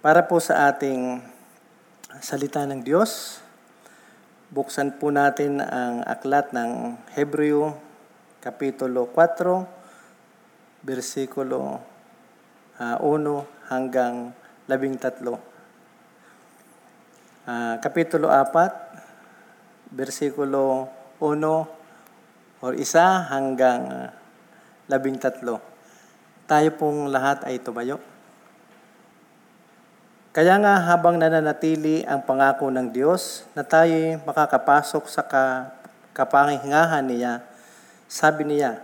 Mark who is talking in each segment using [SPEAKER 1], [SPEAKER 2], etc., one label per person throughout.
[SPEAKER 1] Para po sa ating salita ng Diyos, buksan po natin ang aklat ng Hebreo, Kapitulo 4, versikulo uh, 1 hanggang 13. Uh, Kapitulo 4, versikulo 1 or isa hanggang 13. Tayo pong lahat ay tumayo. Kaya nga habang nananatili ang pangako ng Diyos na tayo makakapasok sa ka, kapangihingahan niya, sabi niya,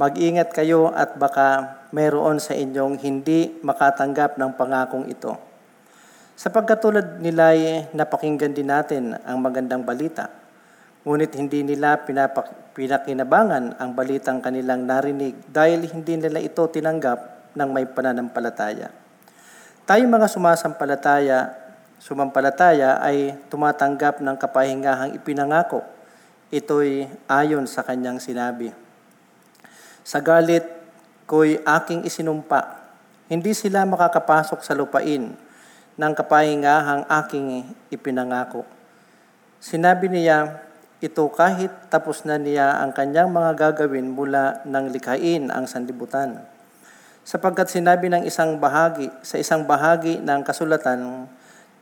[SPEAKER 1] mag-ingat kayo at baka mayroon sa inyong hindi makatanggap ng pangakong ito. Sapagkat tulad nila napakinggan din natin ang magandang balita, ngunit hindi nila pinapak, pinakinabangan ang balitang kanilang narinig dahil hindi nila ito tinanggap ng may pananampalataya. Tayong mga sumasampalataya, sumampalataya ay tumatanggap ng kapahingahang ipinangako. Ito'y ayon sa kanyang sinabi. Sa galit ko'y aking isinumpa, hindi sila makakapasok sa lupain ng kapahingahang aking ipinangako. Sinabi niya, ito kahit tapos na niya ang kanyang mga gagawin mula ng likhain ang sanlibutan sapagkat sinabi ng isang bahagi, sa isang bahagi ng kasulatan,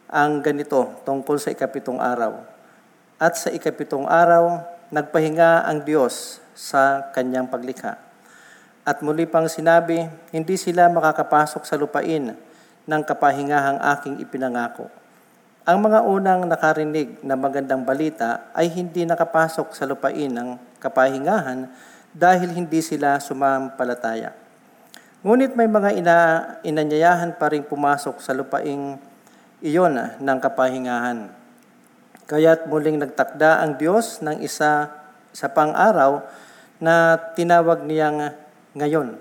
[SPEAKER 1] ang ganito tungkol sa ikapitong araw. At sa ikapitong araw, nagpahinga ang Diyos sa kanyang paglikha. At muli pang sinabi, hindi sila makakapasok sa lupain ng kapahingahang aking ipinangako. Ang mga unang nakarinig na magandang balita ay hindi nakapasok sa lupain ng kapahingahan dahil hindi sila sumampalataya. Ngunit may mga ina, inanyayahan pa rin pumasok sa lupaing iyon ng kapahingahan. Kaya't muling nagtakda ang Diyos ng isa sa pang-araw na tinawag niyang ngayon.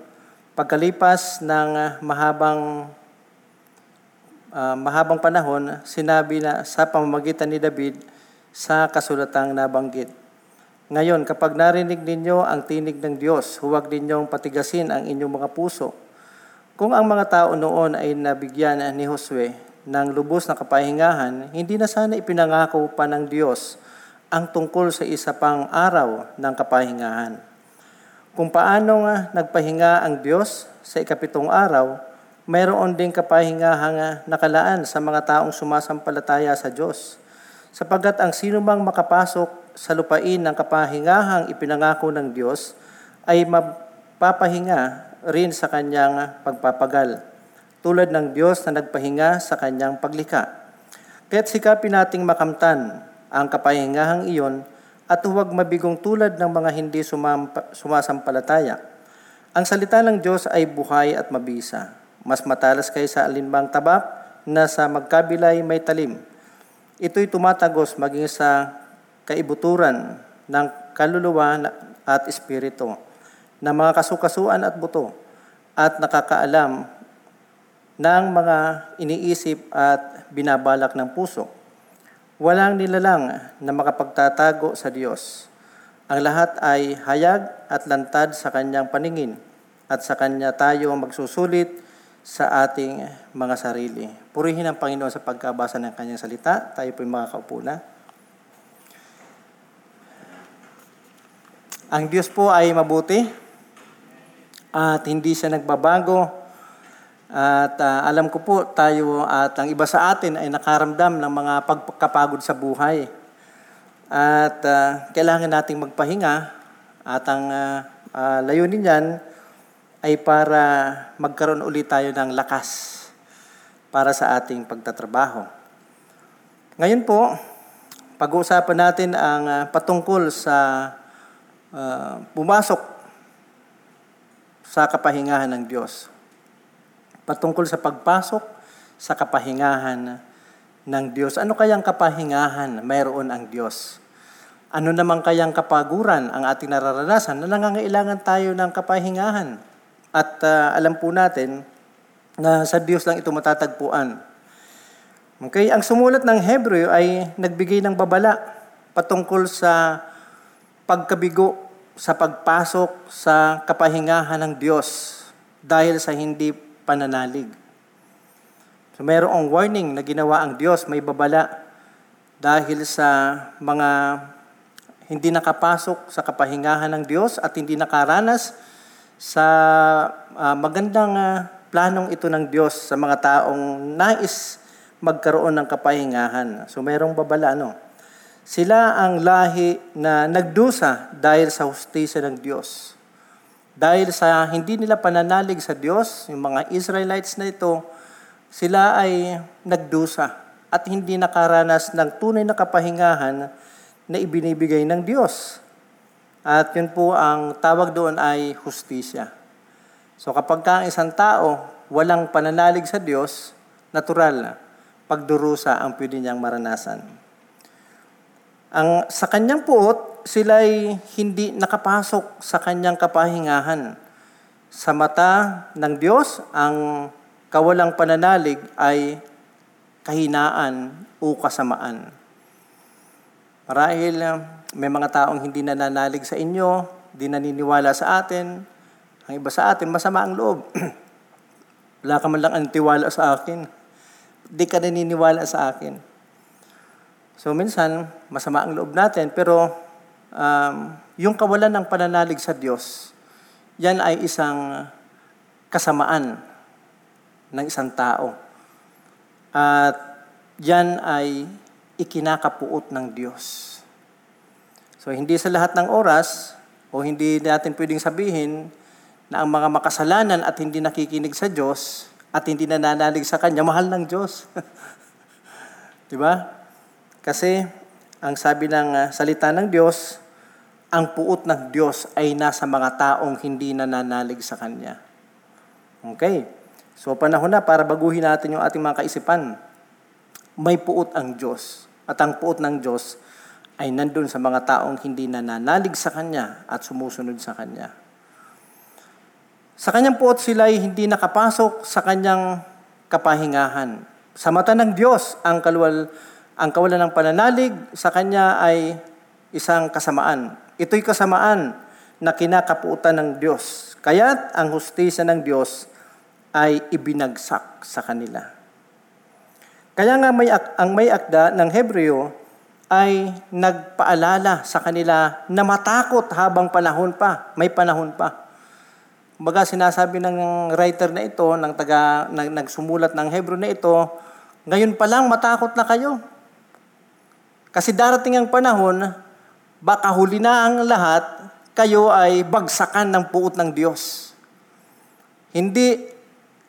[SPEAKER 1] Pagkalipas ng mahabang uh, mahabang panahon, sinabi na sa pamamagitan ni David sa kasulatang nabanggit. Ngayon, kapag narinig ninyo ang tinig ng Diyos, huwag ninyong patigasin ang inyong mga puso. Kung ang mga tao noon ay nabigyan ni Josue ng lubos na kapahingahan, hindi na sana ipinangako pa ng Diyos ang tungkol sa isa pang araw ng kapahingahan. Kung paano nga nagpahinga ang Diyos sa ikapitong araw, mayroon ding kapahingahang nakalaan sa mga taong sumasampalataya sa Diyos. Sapagat ang sino mang makapasok sa lupain ng kapahingahang ipinangako ng Diyos ay mapapahinga rin sa kanyang pagpapagal, tulad ng Diyos na nagpahinga sa kanyang paglikha. Kaya't sikapin nating makamtan ang kapahingahang iyon at huwag mabigong tulad ng mga hindi sumampa, sumasampalataya. Ang salita ng Diyos ay buhay at mabisa, mas matalas kaysa alinmang tabak na sa magkabilay may talim. Ito'y tumatagos maging sa kaibuturan ng kaluluwa at espiritu, ng mga kasukasuan at buto, at nakakaalam ng mga iniisip at binabalak ng puso. Walang nilalang na makapagtatago sa Diyos. Ang lahat ay hayag at lantad sa Kanyang paningin at sa Kanya tayo magsusulit sa ating mga sarili. Purihin ang Panginoon sa pagkabasa ng Kanyang salita. Tayo po'y makakaupo na. Ang Diyos po ay mabuti at hindi siya nagbabago. At uh, alam ko po tayo at ang iba sa atin ay nakaramdam ng mga pagkapagod sa buhay. At uh, kailangan nating magpahinga at ang uh, uh, layunin niyan ay para magkaroon ulit tayo ng lakas para sa ating pagtatrabaho. Ngayon po, pag-uusapan natin ang uh, patungkol sa uh, pumasok sa kapahingahan ng Diyos. Patungkol sa pagpasok sa kapahingahan ng Diyos. Ano kayang kapahingahan mayroon ang Diyos? Ano naman kayang kapaguran ang ating nararanasan na nangangailangan tayo ng kapahingahan? At uh, alam po natin na sa Diyos lang ito matatagpuan. Okay, ang sumulat ng Hebreo ay nagbigay ng babala patungkol sa pagkabigo sa pagpasok sa kapahingahan ng Diyos dahil sa hindi pananalig. So mayroong warning na ginawa ang Diyos, may babala dahil sa mga hindi nakapasok sa kapahingahan ng Diyos at hindi nakaranas sa uh, magandang uh, planong ito ng Diyos sa mga taong nais magkaroon ng kapahingahan. So mayroong babala no. Sila ang lahi na nagdusa dahil sa hustisya ng Diyos. Dahil sa hindi nila pananalig sa Diyos, yung mga Israelites na ito, sila ay nagdusa at hindi nakaranas ng tunay na kapahingahan na ibinibigay ng Diyos. At yun po ang tawag doon ay hustisya. So kapag ka isang tao walang pananalig sa Diyos, natural na pagdurusa ang pwede niyang maranasan. Ang, sa kanyang puot, sila ay hindi nakapasok sa kanyang kapahingahan. Sa mata ng Diyos, ang kawalang pananalig ay kahinaan o kasamaan. Marahil may mga taong hindi nananalig sa inyo, di naniniwala sa atin, ang iba sa atin masama ang loob. Wala ka man lang ang tiwala sa akin. Di ka naniniwala sa akin. So minsan, masama ang loob natin, pero um, yung kawalan ng pananalig sa Diyos, yan ay isang kasamaan ng isang tao. At yan ay ikinakapuot ng Diyos. So hindi sa lahat ng oras o hindi natin pwedeng sabihin na ang mga makasalanan at hindi nakikinig sa Diyos at hindi nananalig sa Kanya, mahal ng Diyos. Di ba? Kasi ang sabi ng uh, salita ng Diyos, ang puot ng Diyos ay nasa mga taong hindi nananalig sa Kanya. Okay. So panahon na para baguhin natin yung ating mga kaisipan. May puot ang Diyos. At ang puot ng Diyos ay nandun sa mga taong hindi nananalig sa Kanya at sumusunod sa Kanya. Sa Kanyang puot sila ay hindi nakapasok sa Kanyang kapahingahan. Sa mata ng Diyos, ang, kalwal, ang kawalan ng pananalig sa Kanya ay isang kasamaan. Ito'y kasamaan na kinakapuutan ng Diyos. Kaya't ang hustisya ng Diyos ay ibinagsak sa kanila. Kaya nga may, ang may akda ng Hebreo ay nagpaalala sa kanila na matakot habang panahon pa, may panahon pa. Baga sinasabi ng writer na ito, ng taga, ng, nagsumulat ng Hebreo na ito, ngayon pa lang matakot na kayo. Kasi darating ang panahon, baka huli na ang lahat, kayo ay bagsakan ng puot ng Diyos. Hindi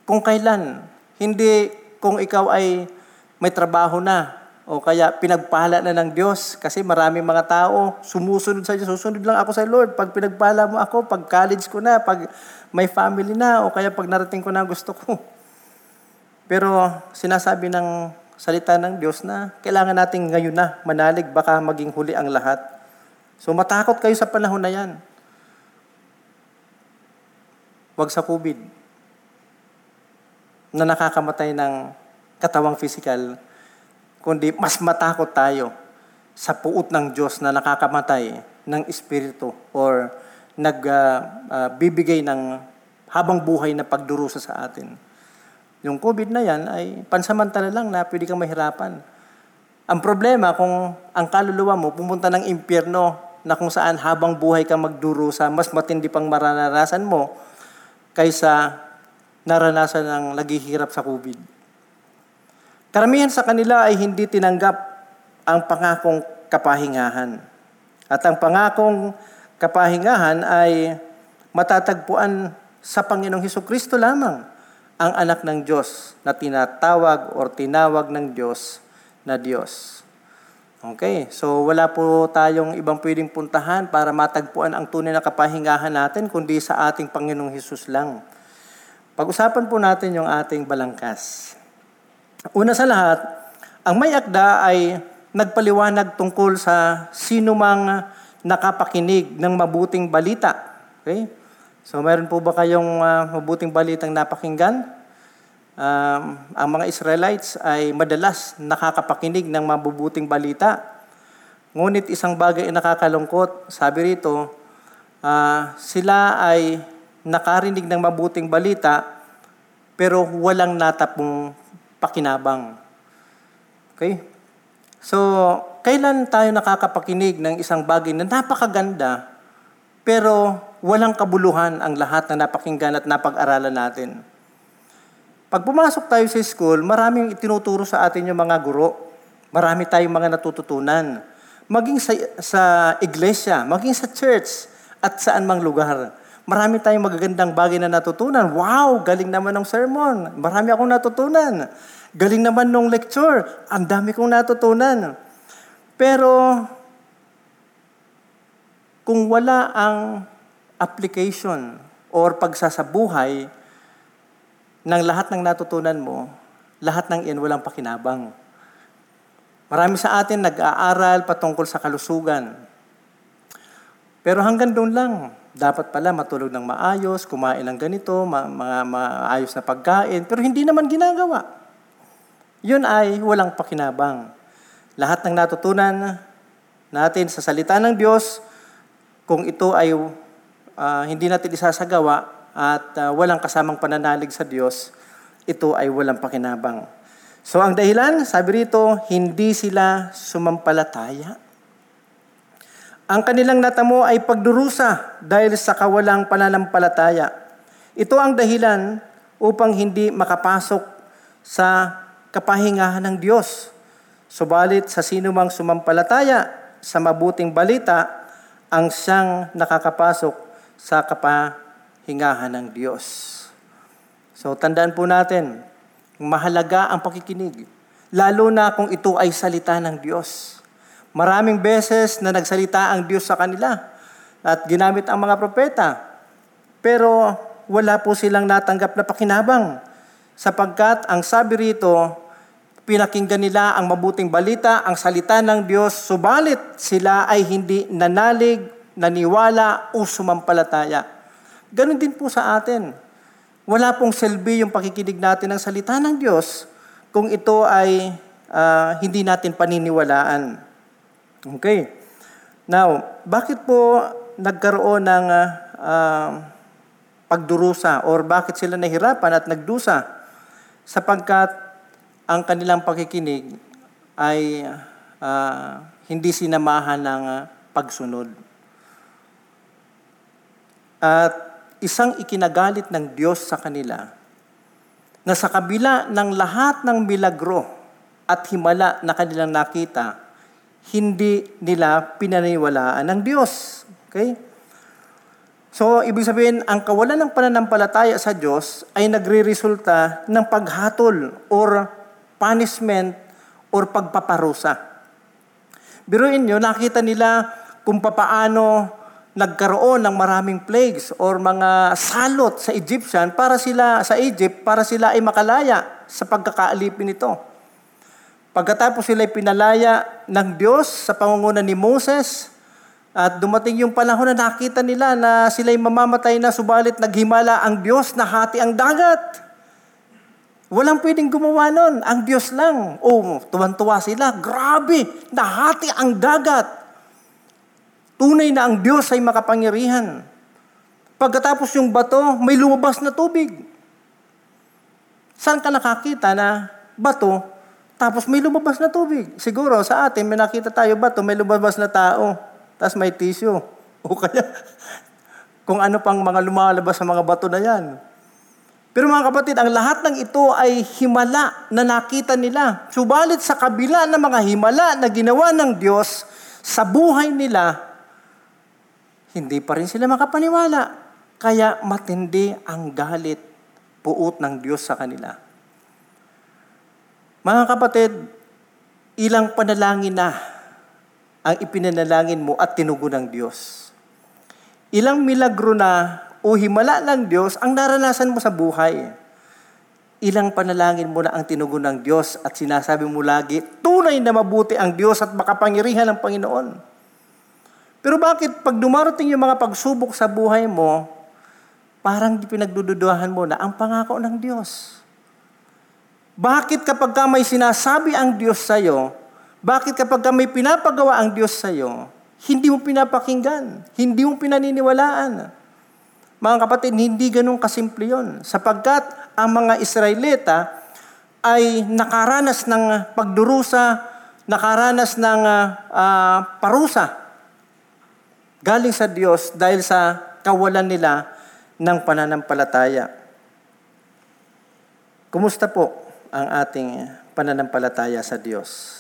[SPEAKER 1] kung kailan. Hindi kung ikaw ay may trabaho na o kaya pinagpala na ng Diyos kasi marami mga tao sumusunod sa Diyos. Susunod lang ako sa Lord. Pag pinagpala mo ako, pag college ko na, pag may family na o kaya pag narating ko na gusto ko. Pero sinasabi ng salita ng Diyos na kailangan natin ngayon na manalig baka maging huli ang lahat. So matakot kayo sa panahon na yan. Huwag sa COVID na nakakamatay ng katawang physical, kundi mas matakot tayo sa puot ng Diyos na nakakamatay ng espiritu or nagbibigay uh, uh, ng habang buhay na pagdurusa sa atin. Yung COVID na yan ay pansamantala lang na pwede kang mahirapan. Ang problema kung ang kaluluwa mo pumunta ng impyerno na kung saan habang buhay ka magdurusa, mas matindi pang maranasan mo kaysa naranasan ng naghihirap sa COVID. Karamihan sa kanila ay hindi tinanggap ang pangakong kapahingahan. At ang pangakong kapahingahan ay matatagpuan sa Panginoong Heso Kristo lamang ang anak ng Diyos na tinatawag o tinawag ng Diyos na Diyos. Okay, so wala po tayong ibang pwedeng puntahan para matagpuan ang tunay na kapahingahan natin kundi sa ating Panginoong Hesus lang. Pag-usapan po natin yung ating balangkas. Una sa lahat, ang may akda ay nagpaliwanag tungkol sa sino mang nakapakinig ng mabuting balita. Okay? So meron po ba kayong uh, mabuting balitang napakinggan? Um, ang mga Israelites ay madalas nakakapakinig ng mabubuting balita. Ngunit isang bagay ay nakakalungkot. Sabi rito, uh, sila ay nakarinig ng mabuting balita, pero walang natapong pakinabang. Okay? So, kailan tayo nakakapakinig ng isang bagay na napakaganda, pero walang kabuluhan ang lahat na napakinggan at napag-aralan natin? Pag pumasok tayo sa school, maraming itinuturo sa atin yung mga guro. Marami tayong mga natututunan. Maging sa, sa iglesia, maging sa church, at saan mang lugar. Marami tayong magagandang bagay na natutunan. Wow, galing naman ng sermon. Marami akong natutunan. Galing naman ng lecture. Ang dami kong natutunan. Pero, kung wala ang application or pagsasabuhay ng lahat ng natutunan mo, lahat ng iyan walang pakinabang. Marami sa atin nag-aaral patungkol sa kalusugan. Pero hanggang doon lang. Dapat pala matulog ng maayos, kumain ng ganito, ma- mga maayos na pagkain, pero hindi naman ginagawa. Yun ay walang pakinabang. Lahat ng natutunan natin sa salita ng Diyos, kung ito ay uh, hindi natin isasagawa at uh, walang kasamang pananalig sa Diyos, ito ay walang pakinabang. So ang dahilan, sabi rito, hindi sila sumampalataya. Ang kanilang natamo ay pagdurusa dahil sa kawalang pananampalataya. Ito ang dahilan upang hindi makapasok sa kapahingahan ng Diyos. Subalit sa sino mang sumampalataya sa mabuting balita, ang siyang nakakapasok sa kapahingahan ng Diyos. So tandaan po natin, Mahalaga ang pakikinig. Lalo na kung ito ay salita ng Diyos. Maraming beses na nagsalita ang Diyos sa kanila at ginamit ang mga propeta. Pero wala po silang natanggap na pakinabang sapagkat ang sabi rito, pinakinggan nila ang mabuting balita, ang salita ng Diyos, subalit sila ay hindi nanalig, naniwala o sumampalataya. Ganon din po sa atin. Wala pong silbi yung pakikinig natin ng salita ng Diyos kung ito ay uh, hindi natin paniniwalaan. Okay. Now, bakit po nagkaroon ng uh, pagdurusa or bakit sila nahirapan at nagdusa? Sapagkat ang kanilang pakikinig ay uh, hindi sinamahan ng uh, pagsunod. At isang ikinagalit ng Diyos sa kanila na sa kabila ng lahat ng milagro at himala na kanilang nakita, hindi nila pinaniwalaan ng Diyos. Okay? So, ibig sabihin, ang kawalan ng pananampalataya sa Diyos ay nagre-resulta ng paghatol or punishment or pagpaparusa. Biruin nyo, nakita nila kung papaano nagkaroon ng maraming plagues or mga salot sa Egyptian para sila sa Egypt para sila ay makalaya sa pagkakaalipin nito. Pagkatapos sila ay pinalaya ng Diyos sa pangunguna ni Moses at dumating yung panahon na nakita nila na sila ay mamamatay na subalit naghimala ang Diyos na hati ang dagat. Walang pwedeng gumawa nun. Ang Diyos lang. Oh, tuwan-tuwa sila. Grabe, nahati ang dagat. Tunay na ang Diyos ay makapangyarihan. Pagkatapos yung bato, may lumabas na tubig. Saan ka nakakita na bato, tapos may lumabas na tubig? Siguro sa atin, may nakita tayo bato, may lumabas na tao, tapos may tissue. O kaya, kung ano pang mga lumalabas sa mga bato na yan. Pero mga kapatid, ang lahat ng ito ay himala na nakita nila. Subalit sa kabila ng mga himala na ginawa ng Diyos, sa buhay nila, hindi pa rin sila makapaniwala. Kaya matindi ang galit puot ng Diyos sa kanila. Mga kapatid, ilang panalangin na ang ipinanalangin mo at tinugon ng Diyos. Ilang milagro na o himala ng Diyos ang naranasan mo sa buhay. Ilang panalangin mo na ang tinugon ng Diyos at sinasabi mo lagi, tunay na mabuti ang Diyos at makapangyarihan ng Panginoon. Pero bakit pag dumarating yung mga pagsubok sa buhay mo, parang pinagdududahan mo na ang pangako ng Diyos? Bakit kapag ka may sinasabi ang Diyos sa iyo, bakit kapag ka may pinapagawa ang Diyos sa iyo, hindi mo pinapakinggan, hindi mo pinaniniwalaan? Mga kapatid, hindi ganun kasimple yun. Sapagkat ang mga Israelita ay nakaranas ng pagdurusa, nakaranas ng uh, parusa galing sa Diyos dahil sa kawalan nila ng pananampalataya. Kumusta po ang ating pananampalataya sa Diyos?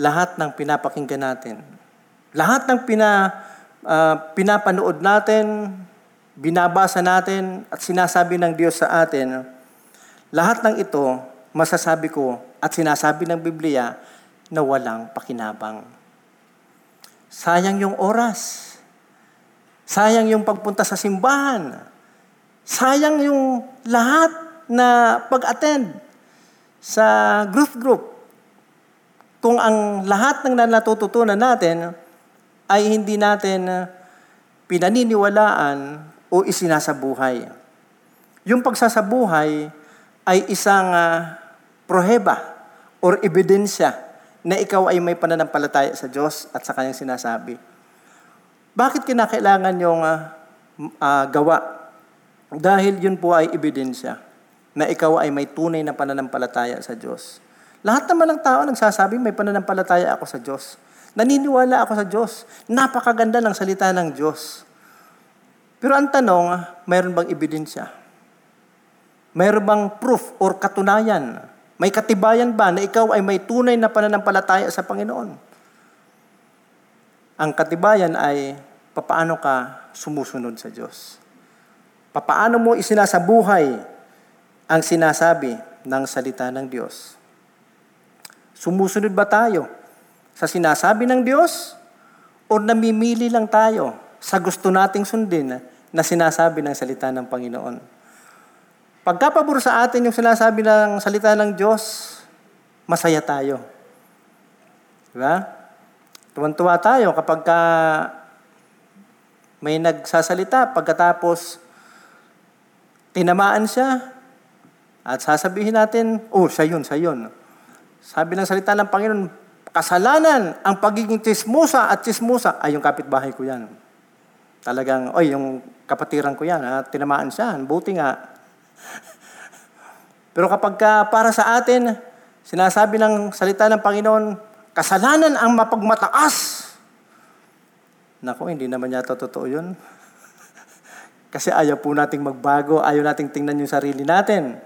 [SPEAKER 1] Lahat ng pinapakinggan natin, lahat ng pina, uh, pinapanood natin, binabasa natin at sinasabi ng Diyos sa atin, lahat ng ito, masasabi ko at sinasabi ng Biblia na walang pakinabang. Sayang yung oras. Sayang yung pagpunta sa simbahan. Sayang yung lahat na pag-attend sa group group. Kung ang lahat ng natututunan natin ay hindi natin pinaniniwalaan o isinasabuhay. Yung pagsasabuhay ay isang uh, proheba or ebidensya na ikaw ay may pananampalataya sa Diyos at sa kanyang sinasabi. Bakit kinakailangan yung uh, uh, gawa? Dahil yun po ay ebidensya na ikaw ay may tunay na pananampalataya sa Diyos. Lahat naman ng tao nagsasabi, may pananampalataya ako sa Diyos. Naniniwala ako sa Diyos. Napakaganda ng salita ng Diyos. Pero ang tanong, mayroon bang ebidensya? Mayroon bang proof or katunayan? May katibayan ba na ikaw ay may tunay na pananampalataya sa Panginoon? Ang katibayan ay papaano ka sumusunod sa Diyos. Papaano mo isinasabuhay ang sinasabi ng salita ng Diyos. Sumusunod ba tayo sa sinasabi ng Diyos o namimili lang tayo sa gusto nating sundin na sinasabi ng salita ng Panginoon. Pagkapabor sa atin yung sinasabi ng salita ng Diyos, masaya tayo. Di ba? Tuwan-tuwa tayo kapag ka may nagsasalita pagkatapos tinamaan siya at sasabihin natin, oh, siya yun, siya yun. Sabi ng salita ng Panginoon, kasalanan ang pagiging tismusa at tismusa ay yung kapitbahay ko yan. Talagang, oy, yung kapatiran ko yan, ha? tinamaan siya, buti nga. Pero kapag ka, para sa atin, sinasabi ng salita ng Panginoon, kasalanan ang mapagmataas. Nako, hindi naman yata totoo yun. Kasi ayaw po nating magbago, ayaw nating tingnan yung sarili natin.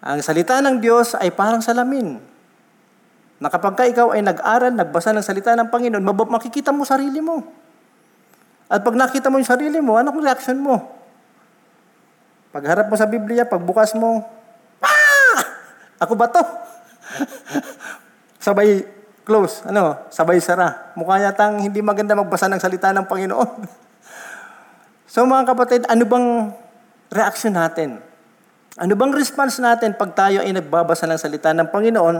[SPEAKER 1] Ang salita ng Diyos ay parang salamin. Na kapag ka ikaw ay nag-aral, nagbasa ng salita ng Panginoon, makikita mo sarili mo. At pag nakita mo yung sarili mo, anong reaction mo? Pagharap mo sa Biblia, pagbukas mo, ah! Ako ba to? sabay close, ano, sabay sara. Mukha yatang hindi maganda magbasa ng salita ng Panginoon. so mga kapatid, ano bang reaction natin? Ano bang response natin pag tayo ay nagbabasa ng salita ng Panginoon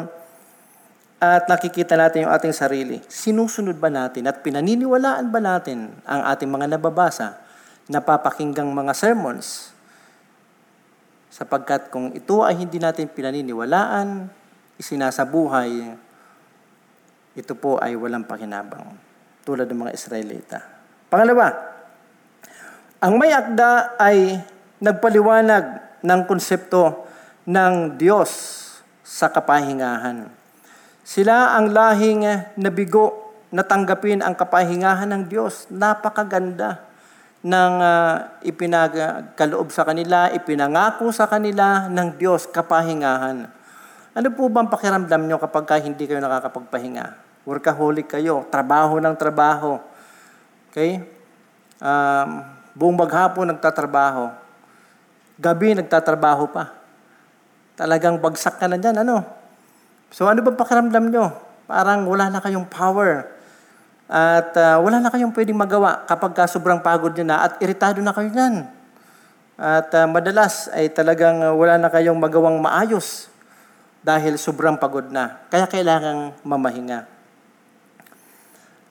[SPEAKER 1] at nakikita natin yung ating sarili, sinusunod ba natin at pinaniniwalaan ba natin ang ating mga nababasa, napapakinggang mga sermons? Sapagkat kung ito ay hindi natin pinaniniwalaan, isinasabuhay, ito po ay walang pakinabang, tulad ng mga Israelita. Pangalawa, ang may akda ay nagpaliwanag ng konsepto ng Diyos sa kapahingahan. Sila ang lahing nabigo na tanggapin ang kapahingahan ng Diyos. Napakaganda ng uh, ipinagkaloob sa kanila, ipinangako sa kanila ng Diyos kapahingahan. Ano po bang pakiramdam nyo kapag ka hindi kayo nakakapagpahinga? Workaholic kayo, trabaho ng trabaho. Okay? Um, buong maghapon nagtatrabaho. Gabi nagtatrabaho pa. Talagang bagsak ka na dyan, ano? So ano ba pakiramdam nyo? Parang wala na kayong power. At uh, wala na kayong pwedeng magawa kapag ka sobrang pagod nyo na at iritado na kayo yan. At uh, madalas ay talagang wala na kayong magawang maayos dahil sobrang pagod na. Kaya kailangang mamahinga.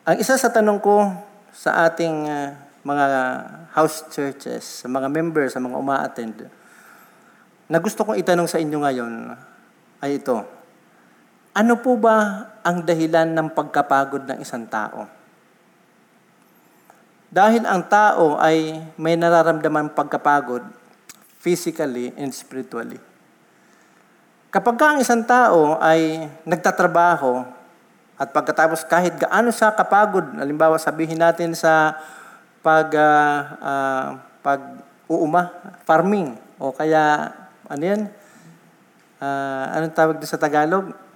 [SPEAKER 1] Ang isa sa tanong ko sa ating uh, mga house churches, sa mga members, sa mga uma-attend, na gusto kong itanong sa inyo ngayon ay ito. Ano po ba ang dahilan ng pagkapagod ng isang tao? Dahil ang tao ay may nararamdaman pagkapagod physically and spiritually. Kapag ka ang isang tao ay nagtatrabaho at pagkatapos kahit gaano siya kapagod, halimbawa sabihin natin sa pag uh, uh, pag uuma, farming o kaya ano yan? Uh, anong tawag din sa Tagalog?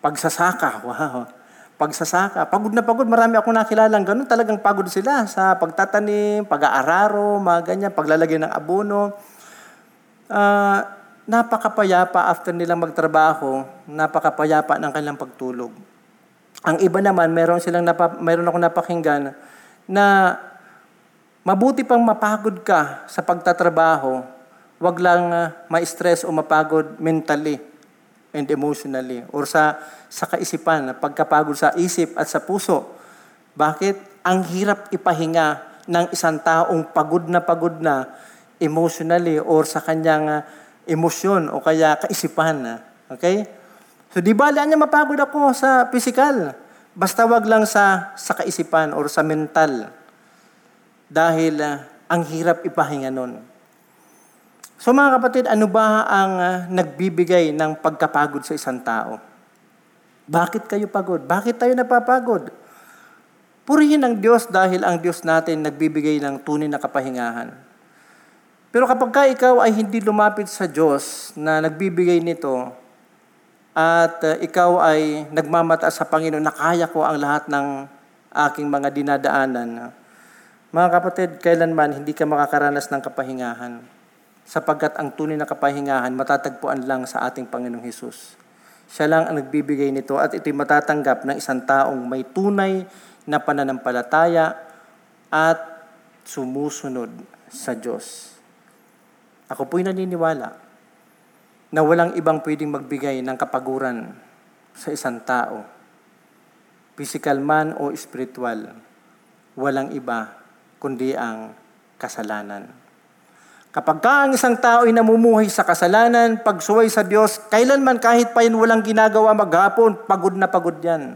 [SPEAKER 1] Pagsasaka. Wow. Pagsasaka. Pagod na pagod. Marami akong nakilalang ganun. Talagang pagod sila sa pagtatanim, pag-aararo, mga ganyan, paglalagay ng abono. Uh, napakapayapa after nilang magtrabaho, napakapayapa ng kanilang pagtulog. Ang iba naman, meron silang napa, meron ako napakinggan na mabuti pang mapagod ka sa pagtatrabaho, wag lang uh, ma-stress o mapagod mentally and emotionally or sa sa kaisipan, pagkapagod sa isip at sa puso. Bakit? Ang hirap ipahinga ng isang taong pagod na pagod na emotionally or sa kanyang uh, emosyon o kaya kaisipan. Okay? So di ba niya mapagod ako sa physical. Basta wag lang sa sa kaisipan or sa mental. Dahil uh, ang hirap ipahinga nun. So mga kapatid, ano ba ang uh, nagbibigay ng pagkapagod sa isang tao? Bakit kayo pagod? Bakit tayo napapagod? Purihin ang Diyos dahil ang Diyos natin nagbibigay ng tunay na kapahingahan. Pero kapag ka ikaw ay hindi lumapit sa Diyos na nagbibigay nito at uh, ikaw ay nagmamataas sa Panginoon na kaya ko ang lahat ng aking mga dinadaanan, mga kapatid, kailanman hindi ka makakaranas ng kapahingahan sapagkat ang tunay na kapahingahan matatagpuan lang sa ating Panginoong Hesus. Siya lang ang nagbibigay nito at ito'y matatanggap ng isang taong may tunay na pananampalataya at sumusunod sa Diyos. Ako po'y naniniwala na walang ibang pwedeng magbigay ng kapaguran sa isang tao, physical man o spiritual, walang iba kundi ang kasalanan. Kapag ka ang isang tao ay namumuhay sa kasalanan, pagsuway sa Diyos, kailanman kahit pa yun walang ginagawa maghapon, pagod na pagod yan.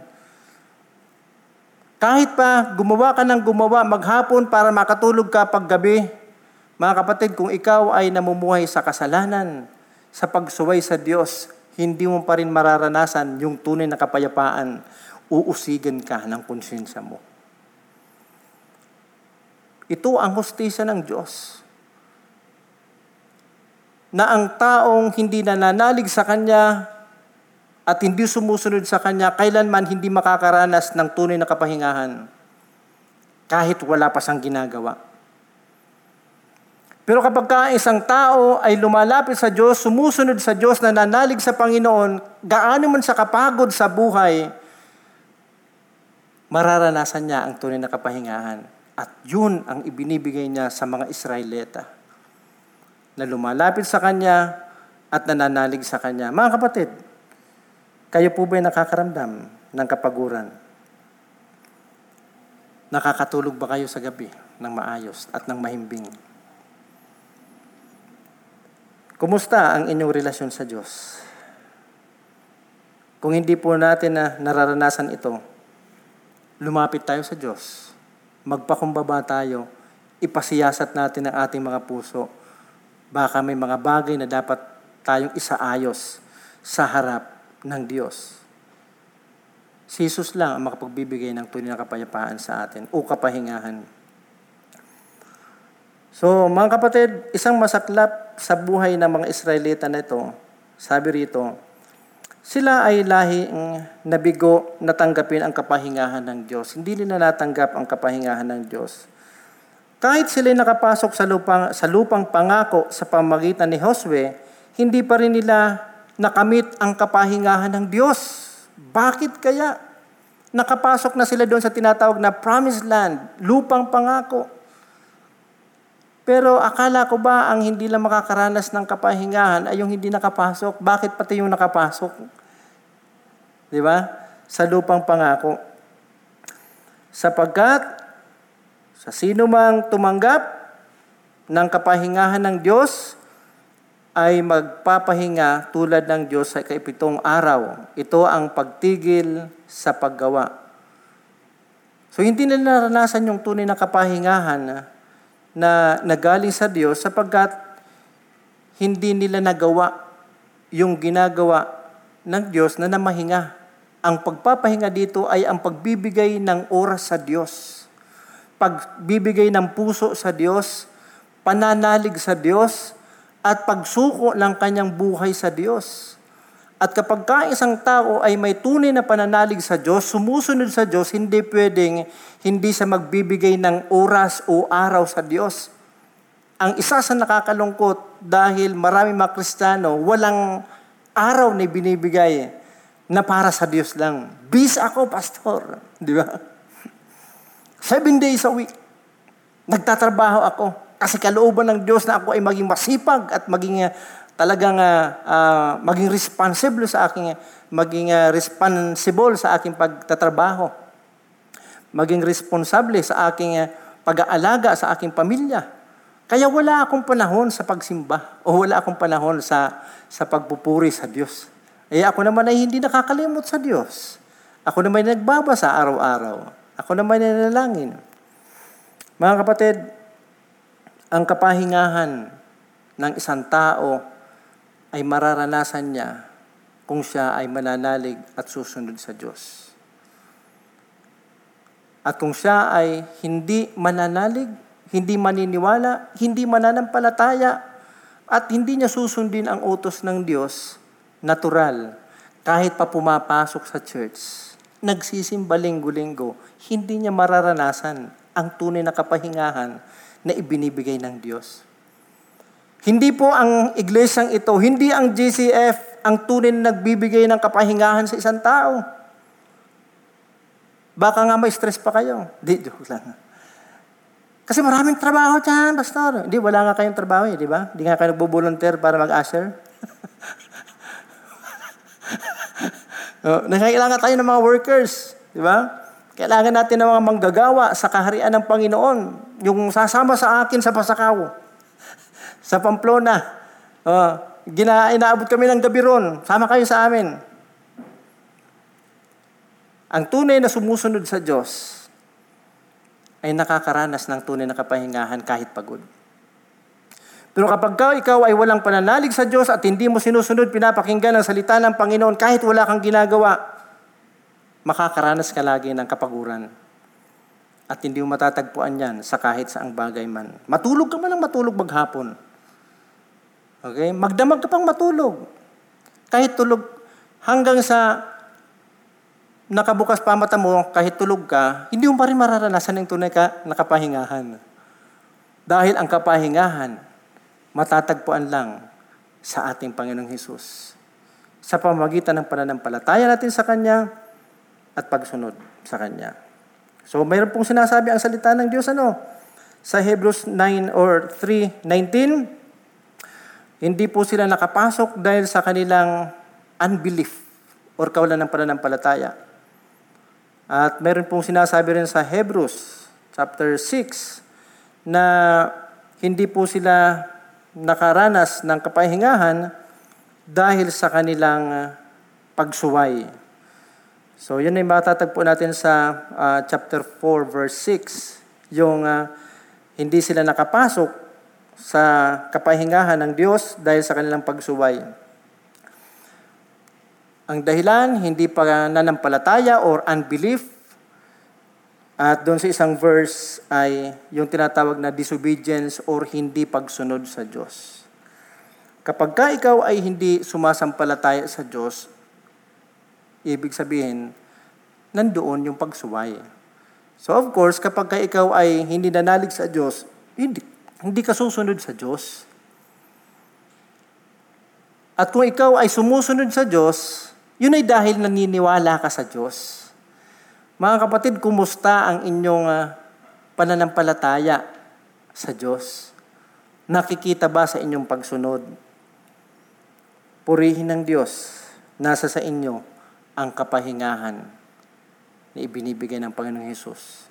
[SPEAKER 1] Kahit pa gumawa ka ng gumawa maghapon para makatulog ka paggabi, mga kapatid, kung ikaw ay namumuhay sa kasalanan, sa pagsuway sa Diyos, hindi mo pa rin mararanasan yung tunay na kapayapaan. Uusigan ka ng konsensya mo. Ito ang hostisya ng Diyos na ang taong hindi nananalig sa Kanya at hindi sumusunod sa Kanya, kailanman hindi makakaranas ng tunay na kapahingahan kahit wala pa siyang ginagawa. Pero kapag ka isang tao ay lumalapit sa Diyos, sumusunod sa Diyos, nananalig sa Panginoon, gaano man sa kapagod sa buhay, mararanasan niya ang tunay na kapahingahan. At yun ang ibinibigay niya sa mga Israelita na lumalapit sa Kanya at nananalig sa Kanya. Mga kapatid, kayo po ba'y nakakaramdam ng kapaguran? Nakakatulog ba kayo sa gabi ng maayos at ng mahimbing? Kumusta ang inyong relasyon sa Diyos? Kung hindi po natin na nararanasan ito, lumapit tayo sa Diyos. Magpakumbaba tayo. Ipasiyasat natin ang ating mga puso Baka may mga bagay na dapat tayong isaayos sa harap ng Diyos. Si Jesus lang ang makapagbibigay ng tunay na kapayapaan sa atin o kapahingahan. So, mga kapatid, isang masaklap sa buhay ng mga Israelita na ito, sabi rito, sila ay lahing nabigo na tanggapin ang kapahingahan ng Diyos. Hindi nila natanggap ang kapahingahan ng Diyos. Kahit sila'y nakapasok sa lupang, sa lupang pangako sa pamagitan ni Josue, hindi pa rin nila nakamit ang kapahingahan ng Diyos. Bakit kaya? Nakapasok na sila doon sa tinatawag na promised land, lupang pangako. Pero akala ko ba ang hindi lang makakaranas ng kapahingahan ay yung hindi nakapasok? Bakit pati yung nakapasok? Di ba? Sa lupang pangako. Sapagkat sa sino mang tumanggap ng kapahingahan ng Diyos ay magpapahinga tulad ng Diyos sa kaipitong araw. Ito ang pagtigil sa paggawa. So hindi nila naranasan yung tunay na kapahingahan na, na nagaling sa Diyos sapagkat hindi nila nagawa yung ginagawa ng Diyos na namahinga. Ang pagpapahinga dito ay ang pagbibigay ng oras sa Diyos. Pagbibigay ng puso sa Diyos, pananalig sa Diyos, at pagsuko ng kanyang buhay sa Diyos. At kapag ka isang tao ay may tunay na pananalig sa Diyos, sumusunod sa Diyos, hindi pwedeng hindi sa magbibigay ng oras o araw sa Diyos. Ang isa sa nakakalungkot dahil marami mga Kristiyano, walang araw na binibigay na para sa Diyos lang. Bis ako, pastor. Di ba? Seven days a week. Nagtatrabaho ako. Kasi kalooban ng Diyos na ako ay maging masipag at maging talagang uh, uh, maging responsible sa aking maging uh, responsible sa aking pagtatrabaho. Maging responsable sa aking uh, pag-aalaga sa aking pamilya. Kaya wala akong panahon sa pagsimba o wala akong panahon sa sa pagpupuri sa Diyos. Eh ako naman ay hindi nakakalimot sa Diyos. Ako naman ay nagbabasa araw-araw. Ako naman ay. Mga kapatid, ang kapahingahan ng isang tao ay mararanasan niya kung siya ay mananalig at susunod sa Diyos. At kung siya ay hindi mananalig, hindi maniniwala, hindi mananampalataya, at hindi niya susundin ang utos ng Diyos, natural, kahit pa pumapasok sa church, nagsisimba linggo-linggo, hindi niya mararanasan ang tunay na kapahingahan na ibinibigay ng Diyos. Hindi po ang iglesyang ito, hindi ang GCF ang tunay na nagbibigay ng kapahingahan sa isang tao. Baka nga may stress pa kayo. Di, joke lang. Kasi maraming trabaho dyan, pastor. Hindi, wala nga kayong trabaho eh, di ba? Hindi nga kayo nagbo-volunteer para mag-usher. Oh, kailangan tayo ng mga workers, di ba? Kailangan natin ng mga manggagawa sa kaharian ng Panginoon, yung sasama sa akin sa pasakaw sa Pamplona. Uh, gina, inaabot kami ng gabi ron. Sama kayo sa amin. Ang tunay na sumusunod sa Diyos ay nakakaranas ng tunay na kapahingahan kahit pagod. Pero kapag ka, ikaw ay walang pananalig sa Diyos at hindi mo sinusunod, pinapakinggan ang salita ng Panginoon kahit wala kang ginagawa, makakaranas ka lagi ng kapaguran. At hindi mo matatagpuan yan sa kahit saang bagay man. Matulog ka man ang matulog maghapon. Okay? Magdamag ka pang matulog. Kahit tulog, hanggang sa nakabukas pa mata mo, kahit tulog ka, hindi mo pa rin mararanasan ng tunay ka nakapahingahan. Dahil ang kapahingahan, matatagpuan lang sa ating Panginoong Hesus. Sa pamagitan ng pananampalataya natin sa Kanya at pagsunod sa Kanya. So, mayroon pong sinasabi ang salita ng Diyos, ano? Sa Hebrews 9 or 3.19, hindi po sila nakapasok dahil sa kanilang unbelief or kawalan ng pananampalataya. At meron pong sinasabi rin sa Hebrews chapter 6 na hindi po sila nakaranas ng kapahingahan dahil sa kanilang pagsuway. So, yun ay matatagpo natin sa uh, chapter 4 verse 6, yung uh, hindi sila nakapasok sa kapahingahan ng Diyos dahil sa kanilang pagsuway. Ang dahilan, hindi pa nanampalataya or unbelief. At doon sa isang verse ay yung tinatawag na disobedience or hindi pagsunod sa Diyos. Kapag ka ikaw ay hindi sumasampalataya sa Diyos, ibig sabihin, nandoon yung pagsuway. So of course, kapag ka ikaw ay hindi nanalig sa Diyos, hindi, hindi ka susunod sa Diyos. At kung ikaw ay sumusunod sa Diyos, yun ay dahil naniniwala ka sa Diyos. Mga kapatid, kumusta ang inyong uh, pananampalataya sa Diyos? Nakikita ba sa inyong pagsunod? Purihin ng Diyos, nasa sa inyo ang kapahingahan na ibinibigay ng Panginoong Hesus.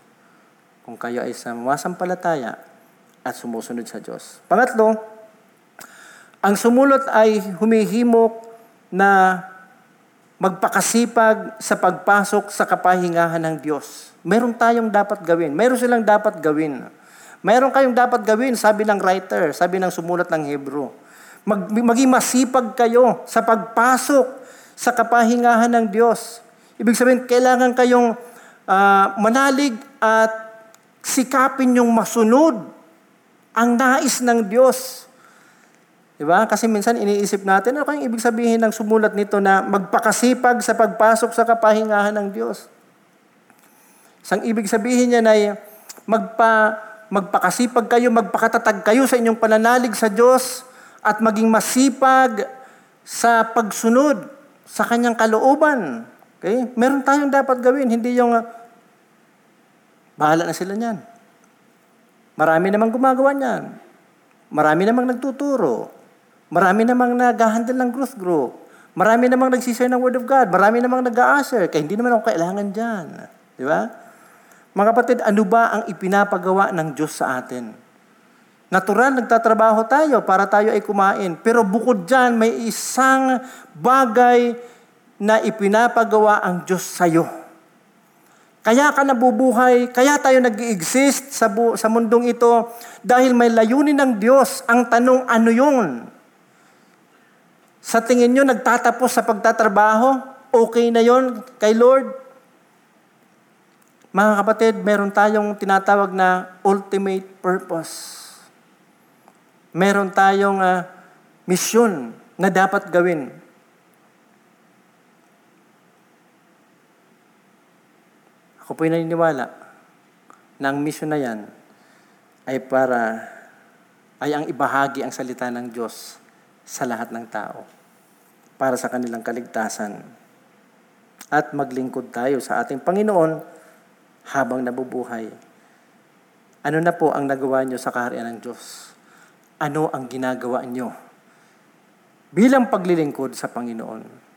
[SPEAKER 1] Kung kayo ay sa masampalataya, at sumusunod sa Diyos. Pangatlo, ang sumulot ay humihimok na magpakasipag sa pagpasok sa kapahingahan ng Diyos. Meron tayong dapat gawin. Meron silang dapat gawin. Meron kayong dapat gawin, sabi ng writer, sabi ng sumulat ng Hebrew. Mag, maging masipag kayo sa pagpasok sa kapahingahan ng Diyos. Ibig sabihin, kailangan kayong uh, manalig at sikapin yung masunod ang nais ng Diyos. Diba? Kasi minsan iniisip natin, ano kayong ibig sabihin ng sumulat nito na magpakasipag sa pagpasok sa kapahingahan ng Diyos? Isang ibig sabihin niya ay magpa, magpakasipag kayo, magpakatatag kayo sa inyong pananalig sa Diyos at maging masipag sa pagsunod sa kanyang kalooban. Okay? Meron tayong dapat gawin, hindi yung uh, bahala na sila niyan. Marami namang gumagawa niyan. Marami namang nagtuturo. Marami namang naghahandle ng growth group. Marami namang nagsishare ng Word of God. Marami namang nag-a-usher. Kaya hindi naman ako kailangan dyan. Di ba? Mga kapatid, ano ba ang ipinapagawa ng Diyos sa atin? Natural, nagtatrabaho tayo para tayo ay kumain. Pero bukod dyan, may isang bagay na ipinapagawa ang Diyos sa iyo. Kaya ka nabubuhay, kaya tayo nag-exist sa, bu- sa mundong ito dahil may layunin ng Diyos. Ang tanong, ano yun? Sa tingin nyo, nagtatapos sa pagtatrabaho? Okay na yon kay Lord? Mga kapatid, meron tayong tinatawag na ultimate purpose. Meron tayong uh, misyon na dapat gawin. Ako po'y naniniwala na ang misyon na yan ay para ay ang ibahagi ang salita ng Diyos sa lahat ng tao para sa kanilang kaligtasan. At maglingkod tayo sa ating Panginoon habang nabubuhay. Ano na po ang nagawa nyo sa kaharian ng Diyos? Ano ang ginagawa nyo bilang paglilingkod sa Panginoon?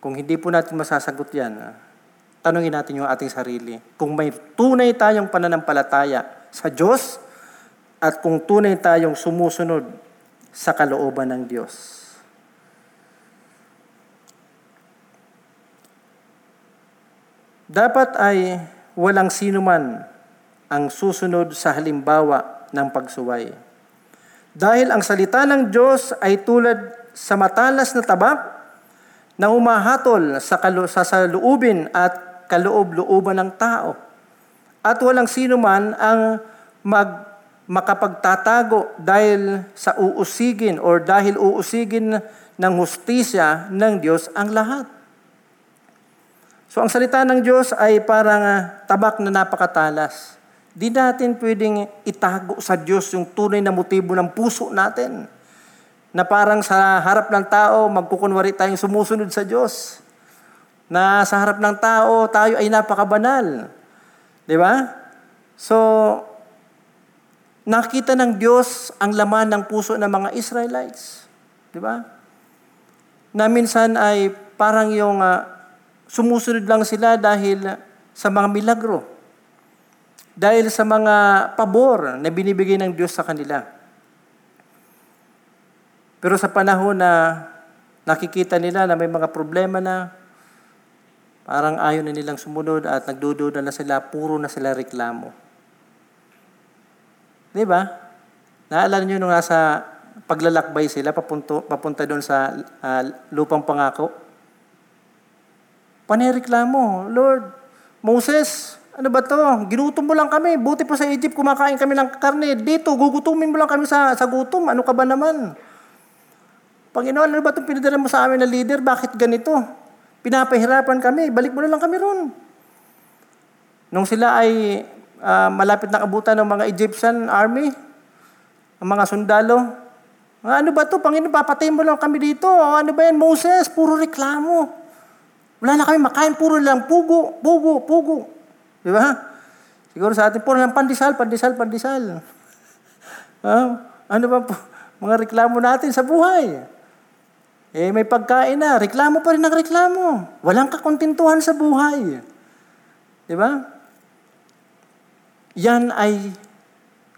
[SPEAKER 1] Kung hindi po natin masasagot yan, tanungin natin yung ating sarili. Kung may tunay tayong pananampalataya sa Diyos at kung tunay tayong sumusunod sa kalooban ng Diyos. Dapat ay walang sino man ang susunod sa halimbawa ng pagsuway. Dahil ang salita ng Diyos ay tulad sa matalas na tabak na umahatol sa, kalu- sa saluubin at kaloob-looban ng tao. At walang sino man ang mag makapagtatago dahil sa uusigin or dahil uusigin ng hustisya ng Diyos ang lahat. So ang salita ng Diyos ay parang uh, tabak na napakatalas. Di natin pwedeng itago sa Diyos yung tunay na motibo ng puso natin. Na parang sa harap ng tao, magkukunwari tayong sumusunod sa Diyos. Na sa harap ng tao, tayo ay napakabanal. Di ba? So, nakita ng Diyos ang laman ng puso ng mga Israelites. Di ba? Na minsan ay parang yung uh, Sumusunod lang sila dahil sa mga milagro. Dahil sa mga pabor na binibigay ng Diyos sa kanila. Pero sa panahon na nakikita nila na may mga problema na parang ayaw na nilang sumunod at nagdududa na sila, puro na sila reklamo. Di ba? Naalala nyo nung nasa paglalakbay sila papunto, papunta doon sa uh, lupang pangako? Panereklamo, Lord, Moses, ano ba to? Ginutom mo lang kami. Buti pa sa Egypt, kumakain kami ng karne. Dito, gugutumin mo lang kami sa, sa gutom. Ano ka ba naman? Panginoon, ano ba itong pinadala mo sa amin na leader? Bakit ganito? Pinapahirapan kami. Balik mo na lang kami ron. Nung sila ay uh, malapit na abutan ng mga Egyptian army, ang mga sundalo, ano ba to? Panginoon, papatayin mo lang kami dito. Ano ba yan, Moses? Puro reklamo. Wala na kami makain, puro lang pugo, pugo, pugo. Di ba? Siguro sa atin, puro lang pandesal, pandesal, pandesal. uh, ano ba po? Mga reklamo natin sa buhay. Eh, may pagkain na, reklamo pa rin ang reklamo. Walang kakontentuhan sa buhay. Di ba? Yan ay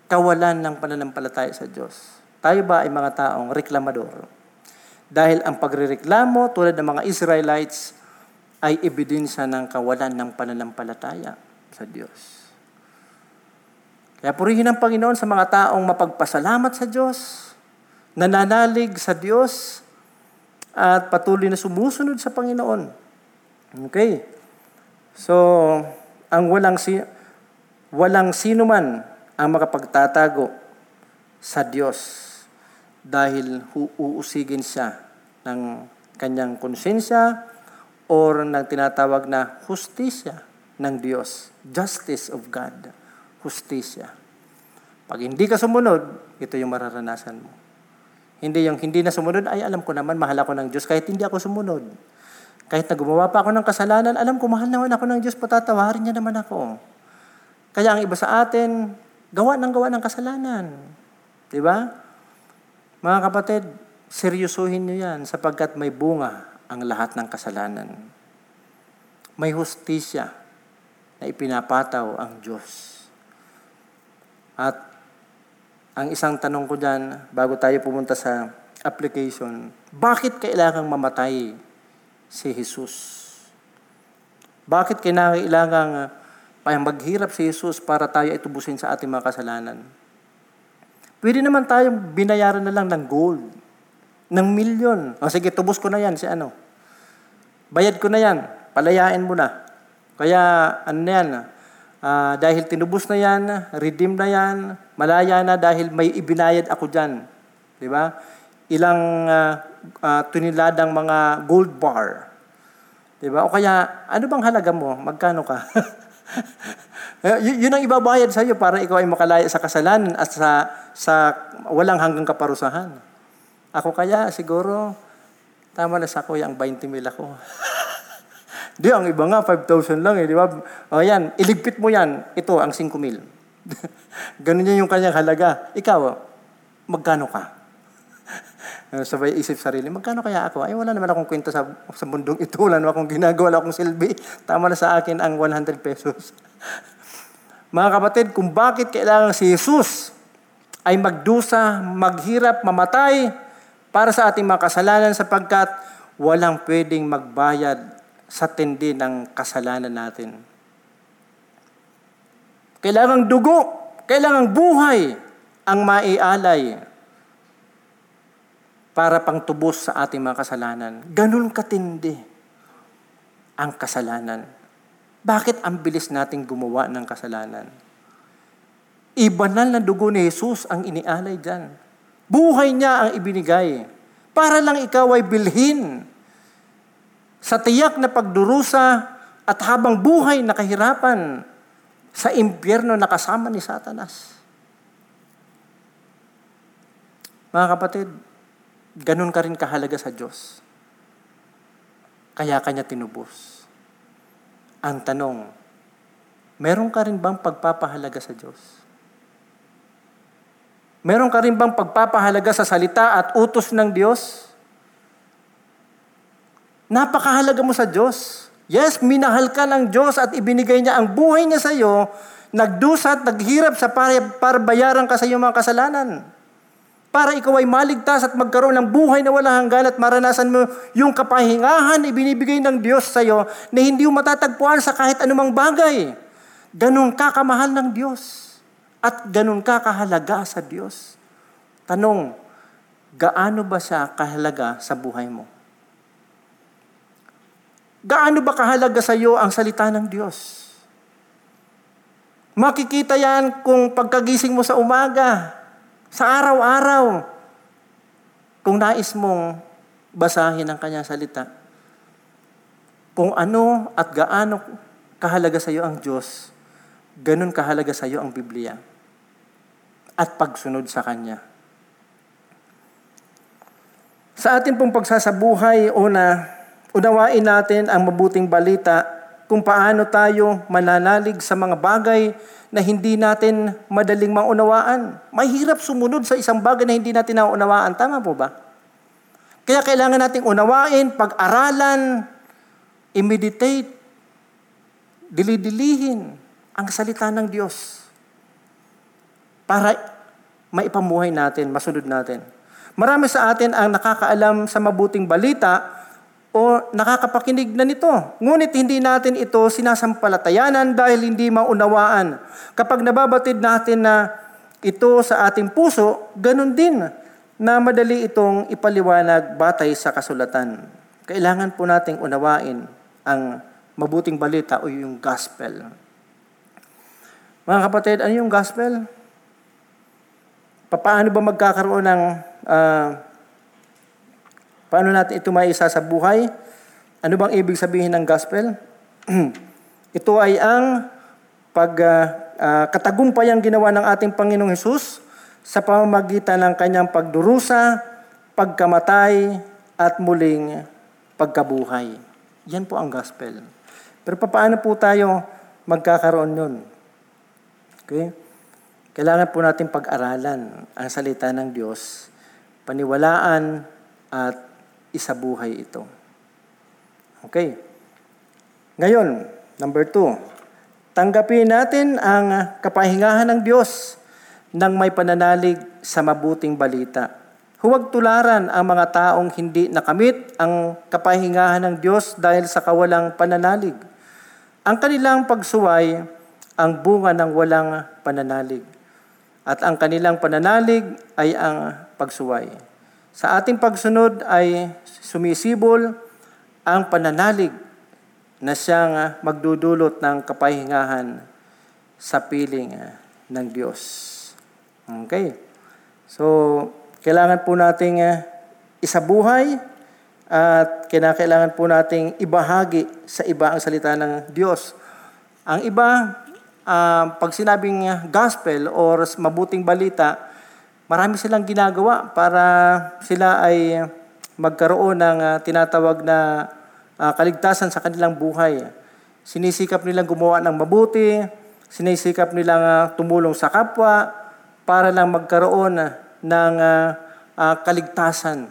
[SPEAKER 1] kawalan ng pananampalataya sa Diyos. Tayo ba ay mga taong reklamador? Dahil ang pagrereklamo tulad ng mga Israelites ay ebidensya ng kawalan ng pananampalataya sa Diyos. Kaya purihin ang Panginoon sa mga taong mapagpasalamat sa Diyos, nananalig sa Diyos at patuloy na sumusunod sa Panginoon. Okay. So, ang walang si walang sino man ang makapagtatago sa Diyos dahil uusigin siya ng kanyang konsensya or ng tinatawag na hustisya ng Diyos. Justice of God. Hustisya. Pag hindi ka sumunod, ito yung mararanasan mo. Hindi yung hindi na sumunod, ay alam ko naman, mahal ako ng Diyos kahit hindi ako sumunod. Kahit na gumawa pa ako ng kasalanan, alam ko, mahal naman ako ng Diyos, patatawarin niya naman ako. Kaya ang iba sa atin, gawa ng gawa ng kasalanan. Di ba? Mga kapatid, seryosuhin niyo yan sapagkat may bunga ang lahat ng kasalanan. May hustisya na ipinapataw ang Diyos. At ang isang tanong ko dyan, bago tayo pumunta sa application, bakit kailangang mamatay si Jesus? Bakit kailangang maghirap si Jesus para tayo itubusin sa ating mga kasalanan? Pwede naman tayong binayaran na lang ng gold, ng milyon. O sige, tubos ko na yan si ano. Bayad ko na yan, palayain mo na. Kaya ano na yan, uh, dahil tinubos na yan, redeem na yan, malaya na dahil may ibinayad ako dyan. Di ba? Ilang uh, uh, tuniladang mga gold bar. Di ba? O kaya, ano bang halaga mo? Magkano ka? y- yun ang ibabayad sa iyo para ikaw ay makalaya sa kasalanan at sa, sa walang hanggang kaparusahan. Ako kaya siguro, tama na sa kuya ang 20 mil ako. di, ang iba nga, 5,000 lang eh, di ba? O yan, iligpit mo yan, ito ang 5 mil. Ganun yan yung kanyang halaga. Ikaw, magkano ka? Sabay isip sarili, magkano kaya ako? Ay, wala naman akong kwento sa, sa mundong ito. Wala naman akong ginagawa, wala akong silbi. Tama na sa akin ang 100 pesos. Mga kapatid, kung bakit kailangan si Jesus ay magdusa, maghirap, mamatay para sa ating mga kasalanan sapagkat walang pwedeng magbayad sa tindi ng kasalanan natin. Kailangang dugo, kailangang buhay ang maialay para pang tubos sa ating mga kasalanan. Ganun katindi ang kasalanan. Bakit ang bilis nating gumawa ng kasalanan? Ibanal na dugo ni Jesus ang inialay dyan. Buhay niya ang ibinigay. Para lang ikaw ay bilhin sa tiyak na pagdurusa at habang buhay na kahirapan sa impyerno na kasama ni Satanas. Mga kapatid, ganun ka rin kahalaga sa Diyos. Kaya kanya tinubos. Ang tanong, meron ka rin bang pagpapahalaga sa Diyos? Meron ka rin bang pagpapahalaga sa salita at utos ng Diyos? Napakahalaga mo sa Diyos. Yes, minahal ka ng Diyos at ibinigay niya ang buhay niya sa iyo, nagdusa at naghirap sa para, para bayaran ka sa iyong mga kasalanan para ikaw ay maligtas at magkaroon ng buhay na walang hanggan at maranasan mo yung kapahingahan ibinibigay ng Diyos sa iyo na hindi mo matatagpuan sa kahit anumang bagay. Ganun ka kamahal ng Diyos at ganun ka kahalaga sa Diyos. Tanong, gaano ba siya kahalaga sa buhay mo? Gaano ba kahalaga sa iyo ang salita ng Diyos? Makikita yan kung pagkagising mo sa umaga, sa araw-araw, kung nais mong basahin ang kanyang salita, kung ano at gaano kahalaga sa iyo ang Diyos, ganun kahalaga sa iyo ang Biblia at pagsunod sa Kanya. Sa ating pong pagsasabuhay, una, unawain natin ang mabuting balita kung paano tayo mananalig sa mga bagay na hindi natin madaling maunawaan. Mahirap sumunod sa isang bagay na hindi natin naunawaan. Tama po ba? Kaya kailangan nating unawain, pag-aralan, i-meditate, dilidilihin ang salita ng Diyos para maipamuhay natin, masunod natin. Marami sa atin ang nakakaalam sa mabuting balita, o nakakapakinig na nito. Ngunit hindi natin ito sinasampalatayanan dahil hindi maunawaan. Kapag nababatid natin na ito sa ating puso, ganun din. na madali itong ipaliwanag batay sa kasulatan. Kailangan po nating unawain ang mabuting balita o yung gospel. Mga kapatid, ano yung gospel? Paano ba magkakaroon ng uh, paano natin ito maisa sa buhay? Ano bang ibig sabihin ng gospel? ito ay ang pag uh, uh, katagumpayang ginawa ng ating Panginoong Hesus sa pamamagitan ng kanyang pagdurusa, pagkamatay, at muling pagkabuhay. Yan po ang gospel. Pero paano po tayo magkakaroon nun? Okay? Kailangan po natin pag-aralan ang salita ng Diyos, paniwalaan at isabuhay ito. Okay. Ngayon, number two, tanggapin natin ang kapahingahan ng Diyos ng may pananalig sa mabuting balita. Huwag tularan ang mga taong hindi nakamit ang kapahingahan ng Diyos dahil sa kawalang pananalig. Ang kanilang pagsuway ang bunga ng walang pananalig. At ang kanilang pananalig ay ang pagsuway. Sa ating pagsunod ay sumisibol ang pananalig na siyang magdudulot ng kapahingahan sa piling ng Diyos. Okay. So, kailangan po nating uh, isabuhay at kinakailangan po nating ibahagi sa iba ang salita ng Diyos. Ang iba, uh, pag sinabing gospel or mabuting balita, marami silang ginagawa para sila ay magkaroon ng uh, tinatawag na uh, kaligtasan sa kanilang buhay. Sinisikap nilang gumawa ng mabuti, sinisikap nilang uh, tumulong sa kapwa, para lang magkaroon ng uh, uh, kaligtasan.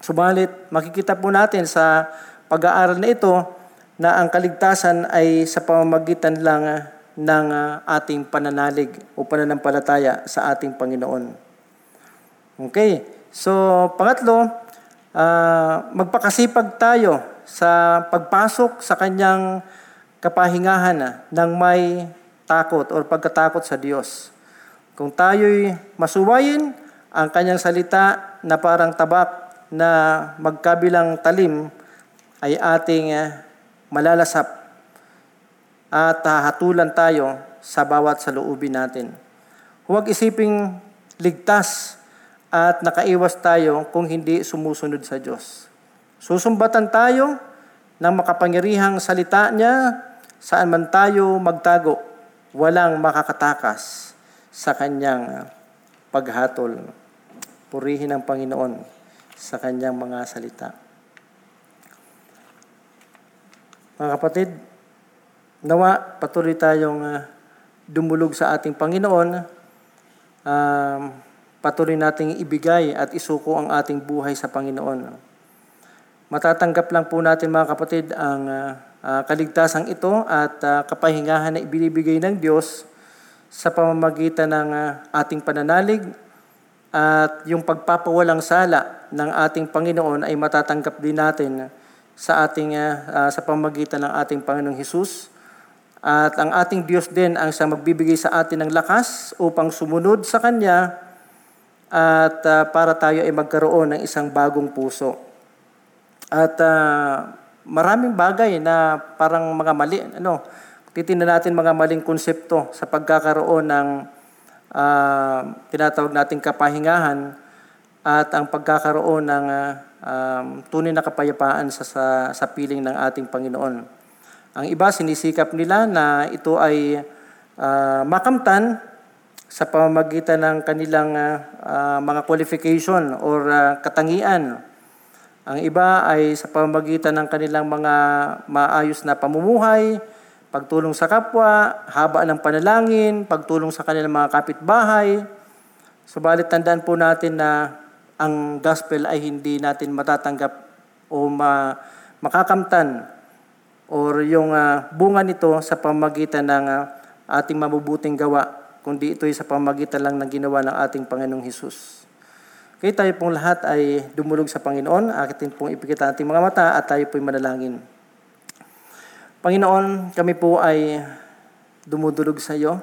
[SPEAKER 1] Subalit, makikita po natin sa pag-aaral na ito na ang kaligtasan ay sa pamamagitan lang uh, ng uh, ating pananalig o pananampalataya sa ating Panginoon. Okay, so pangatlo, uh, magpakasipag tayo sa pagpasok sa kanyang kapahingahan ng may takot o pagkatakot sa Diyos. Kung tayo'y masuwayin ang kanyang salita na parang tabak na magkabilang talim ay ating uh, malalasap at hahatulan tayo sa bawat saloobin natin. Huwag isiping ligtas at nakaiwas tayo kung hindi sumusunod sa Diyos. Susumbatan tayo ng makapangyarihang salita niya saan man tayo magtago, walang makakatakas sa kanyang paghatol. Purihin ang Panginoon sa kanyang mga salita. Mga kapatid, nawa patuloy tayong uh, dumulog sa ating Panginoon. Uh, patuloy nating ibigay at isuko ang ating buhay sa Panginoon. Matatanggap lang po natin mga kapatid ang uh, kaligtasang ito at uh, kapahingahan na ibinibigay ng Diyos sa pamamagitan ng uh, ating pananalig at yung pagpapawalang sala ng ating Panginoon ay matatanggap din natin sa ating uh, sa pamamagitan ng ating Panginoong Hesus. At ang ating Diyos din ang siyang magbibigay sa atin ng lakas upang sumunod sa Kanya at uh, para tayo ay magkaroon ng isang bagong puso. At uh, maraming bagay na parang mga mali, ano, titingnan natin mga maling konsepto sa pagkakaroon ng uh, tinatawag nating kapahingahan at ang pagkakaroon ng uh, um, tunay na kapayapaan sa, sa, sa piling ng ating Panginoon. Ang iba, sinisikap nila na ito ay uh, makamtan sa pamamagitan ng kanilang uh, mga qualification or uh, katangian. Ang iba ay sa pamamagitan ng kanilang mga maayos na pamumuhay, pagtulong sa kapwa, haba ng panalangin, pagtulong sa kanilang mga kapitbahay. Subalit tandaan po natin na ang gospel ay hindi natin matatanggap o ma, makakamtan or yung uh, bunga nito sa pamagitan ng uh, ating mabubuting gawa, kundi ito ay sa pamagitan lang ng ginawa ng ating Panginoong Hesus. Kaya tayo pong lahat ay dumulog sa Panginoon, akin pong ipikita ating mga mata at tayo po'y manalangin. Panginoon, kami po ay dumudulog sa iyo.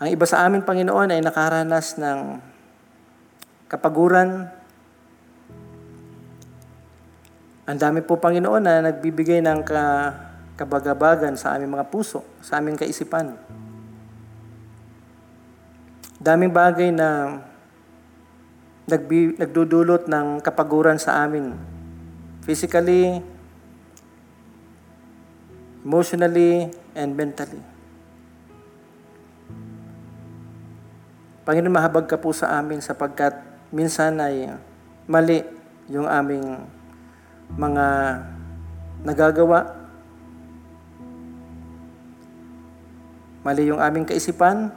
[SPEAKER 1] Ang iba sa amin, Panginoon, ay nakaranas ng kapaguran. Ang dami po, Panginoon, na nagbibigay ng ka, kabagabagan sa aming mga puso, sa aming kaisipan. Daming bagay na nagbi, nagdudulot ng kapaguran sa amin. Physically, emotionally, and mentally. Panginoon, mahabag ka po sa amin sapagkat minsan ay mali yung aming mga nagagawa. Mali yung aming kaisipan.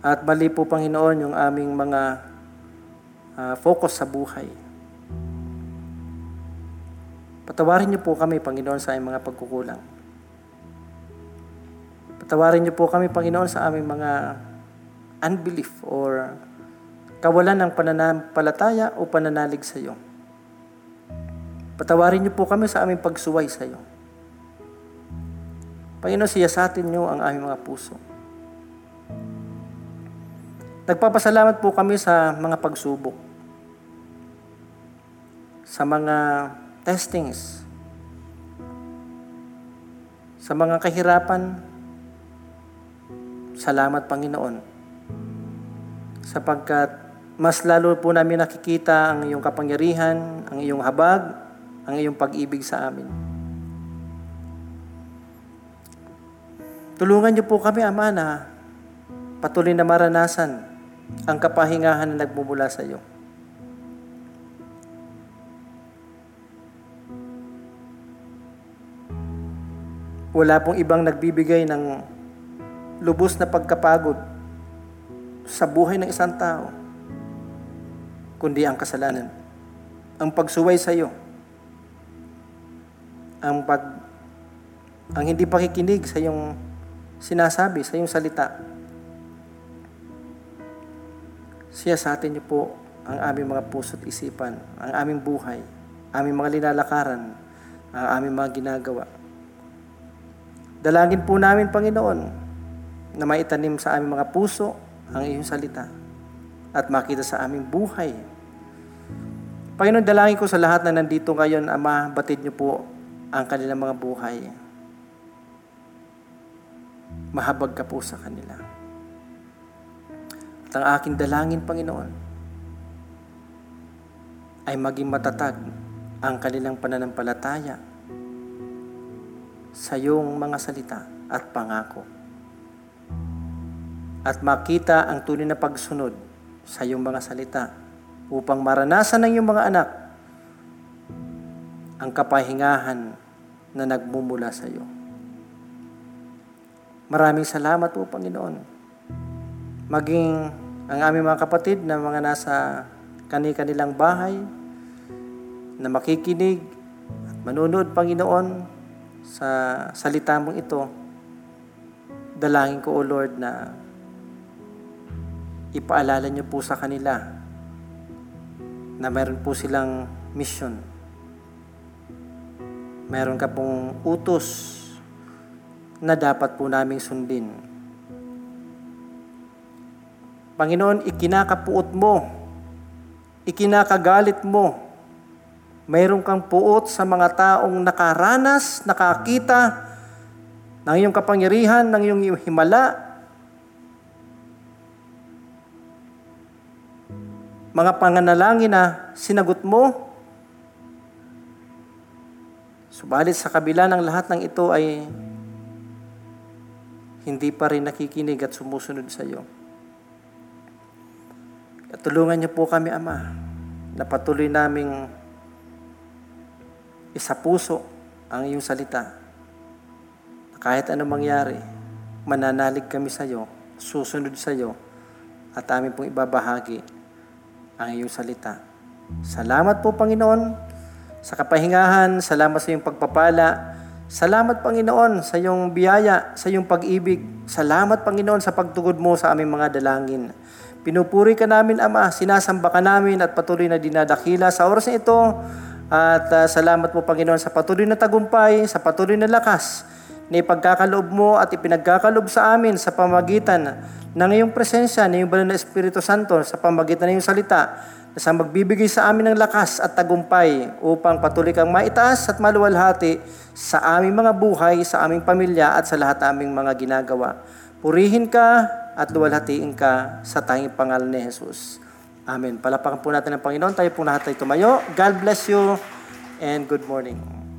[SPEAKER 1] At mali po, Panginoon, yung aming mga uh, focus sa buhay. Patawarin niyo po kami, Panginoon, sa aming mga pagkukulang. Patawarin niyo po kami, Panginoon, sa aming mga unbelief or kawalan ng pananampalataya o pananalig sa iyo. Patawarin niyo po kami sa aming pagsuway sa iyo. Panginoon, siyasatin niyo ang aming mga puso. Nagpapasalamat po kami sa mga pagsubok, sa mga testings, sa mga kahirapan. Salamat Panginoon. Sapagkat mas lalo po namin nakikita ang iyong kapangyarihan, ang iyong habag, ang iyong pag-ibig sa amin. Tulungan niyo po kami, Ama, na patuloy na maranasan ang kapahingahan na nagmumula sa iyo. Wala pong ibang nagbibigay ng lubos na pagkapagod sa buhay ng isang tao, kundi ang kasalanan. Ang pagsuway sa iyo. Ang pag ang hindi pakikinig sa iyong sinasabi, sa iyong salita. Siya sa atin niyo po ang aming mga puso't isipan, ang aming buhay, aming mga linalakaran, ang aming mga ginagawa. Dalangin po namin, Panginoon, na maitanim sa aming mga puso ang iyong salita at makita sa aming buhay. Panginoon, dalangin ko sa lahat na nandito ngayon, Ama, batid niyo po ang kanilang mga buhay. Mahabag ka po sa kanila. At ang aking dalangin, Panginoon, ay maging matatag ang kanilang pananampalataya sa iyong mga salita at pangako. At makita ang tunay na pagsunod sa iyong mga salita upang maranasan ng iyong mga anak ang kapahingahan na nagmumula sa iyo. Maraming salamat po, Panginoon maging ang aming mga kapatid na mga nasa kani-kanilang bahay na makikinig at manunod, Panginoon, sa salita mong ito. Dalangin ko, O Lord, na ipaalala niyo po sa kanila na meron po silang mission. Meron ka pong utos na dapat po naming sundin Panginoon, ikinakapuot mo, ikinakagalit mo. Mayroon kang puot sa mga taong nakaranas, nakakita ng iyong kapangyarihan, ng iyong himala. Mga panganalangin na sinagot mo. Subalit sa kabila ng lahat ng ito ay hindi pa rin nakikinig at sumusunod sa iyo. At tulungan niyo po kami, Ama, na patuloy naming isa puso ang iyong salita. Na kahit anong mangyari, mananalig kami sa iyo, susunod sa iyo, at amin pong ibabahagi ang iyong salita. Salamat po, Panginoon, sa kapahingahan. Salamat sa iyong pagpapala. Salamat, Panginoon, sa iyong biyaya, sa iyong pag-ibig. Salamat, Panginoon, sa pagtugod mo sa aming mga dalangin. Pinupuri ka namin, Ama. Sinasamba ka namin at patuloy na dinadakila sa oras na ito. At uh, salamat po, Panginoon, sa patuloy na tagumpay, sa patuloy na lakas na ipagkakaloob mo at ipinagkakaloob sa amin sa pamagitan ng iyong presensya, ng iyong banal na Espiritu Santo, sa pamagitan ng iyong salita, sa magbibigay sa amin ng lakas at tagumpay upang patuloy kang maitaas at maluwalhati sa aming mga buhay, sa aming pamilya at sa lahat aming mga ginagawa. Purihin ka at luwalhatiin ka sa tanging pangalan ni Jesus. Amen. Palapakan po natin ang Panginoon. Tayo po lahat ay tumayo. God bless you and good morning.